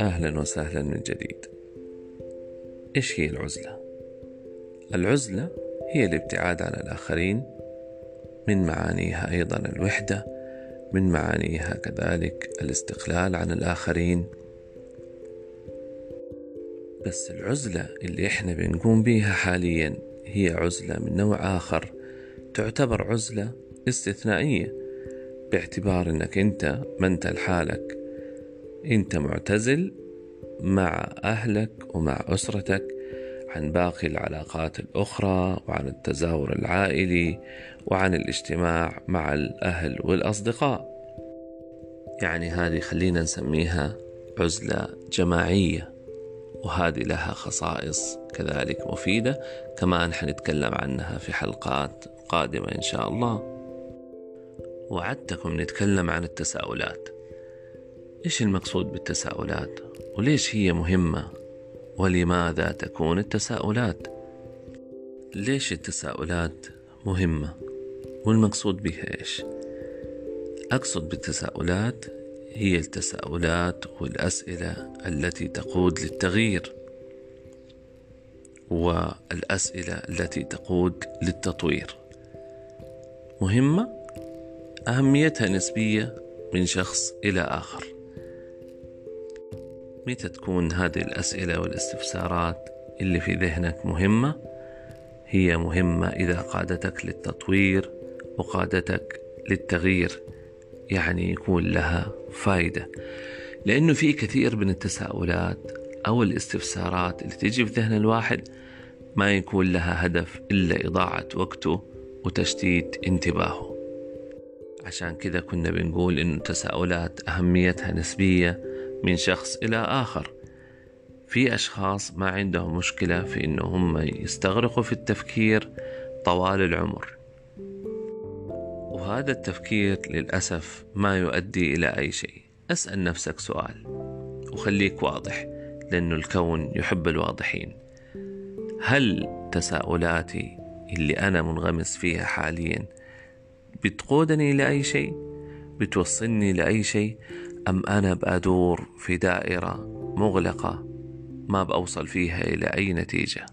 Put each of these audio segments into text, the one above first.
أهلا وسهلا من جديد إيش هي العزلة؟ العزلة هي الابتعاد عن الآخرين من معانيها أيضا الوحدة من معانيها كذلك الاستقلال عن الآخرين بس العزلة اللي إحنا بنقوم بيها حاليا هي عزلة من نوع آخر تعتبر عزلة استثنائية باعتبار إنك أنت ما انت لحالك أنت معتزل مع أهلك ومع أسرتك عن باقي العلاقات الأخرى وعن التزاور العائلي وعن الاجتماع مع الأهل والأصدقاء. يعني هذه خلينا نسميها عزلة جماعية وهذه لها خصائص كذلك مفيدة كمان حنتكلم عنها في حلقات قادمة إن شاء الله. وعدتكم نتكلم عن التساؤلات. إيش المقصود بالتساؤلات؟ وليش هي مهمة؟ ولماذا تكون التساؤلات؟ ليش التساؤلات مهمة؟ والمقصود بها إيش؟ أقصد بالتساؤلات هي التساؤلات والأسئلة التي تقود للتغيير. والأسئلة التي تقود للتطوير. مهمة؟ أهميتها نسبية من شخص إلى آخر. متى تكون هذه الأسئلة والاستفسارات اللي في ذهنك مهمة؟ هي مهمة إذا قادتك للتطوير وقادتك للتغيير يعني يكون لها فايدة. لأنه في كثير من التساؤلات أو الاستفسارات اللي تجي في ذهن الواحد ما يكون لها هدف إلا إضاعة وقته وتشتيت انتباهه. عشان كذا كنا بنقول إن التساؤلات أهميتها نسبية من شخص إلى آخر. في أشخاص ما عندهم مشكلة في إنه هم يستغرقوا في التفكير طوال العمر. وهذا التفكير للأسف ما يؤدي إلى أي شيء. أسأل نفسك سؤال وخليك واضح لأنه الكون يحب الواضحين. هل تساؤلاتي اللي أنا منغمس فيها حاليا بتقودني لأي شيء؟ بتوصلني لأي شيء؟ أم أنا بأدور في دائرة مغلقة ما بأوصل فيها إلى أي نتيجة؟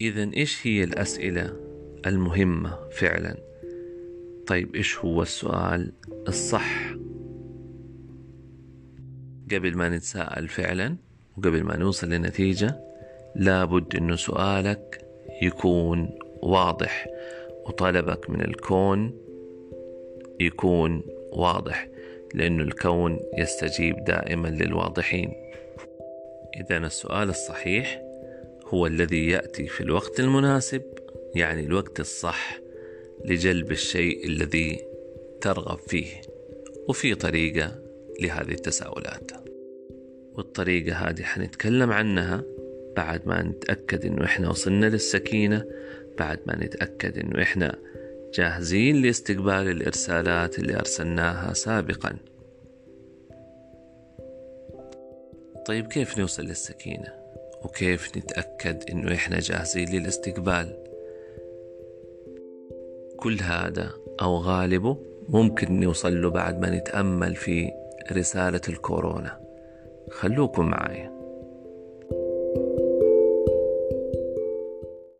إذا إيش هي الأسئلة المهمة فعلا؟ طيب إيش هو السؤال الصح؟ قبل ما نتساءل فعلا وقبل ما نوصل لنتيجة لابد أنه سؤالك يكون واضح. وطلبك من الكون يكون واضح لأن الكون يستجيب دائما للواضحين. إذا السؤال الصحيح هو الذي يأتي في الوقت المناسب يعني الوقت الصح لجلب الشيء الذي ترغب فيه وفي طريقة لهذه التساؤلات. والطريقة هذه حنتكلم عنها بعد ما نتأكد إنه إحنا وصلنا للسكينة. بعد ما نتأكد إنه إحنا جاهزين لاستقبال الإرسالات اللي أرسلناها سابقا. طيب كيف نوصل للسكينة؟ وكيف نتأكد إنه إحنا جاهزين للاستقبال؟ كل هذا أو غالبه ممكن نوصل له بعد ما نتأمل في رسالة الكورونا. خلوكم معايا.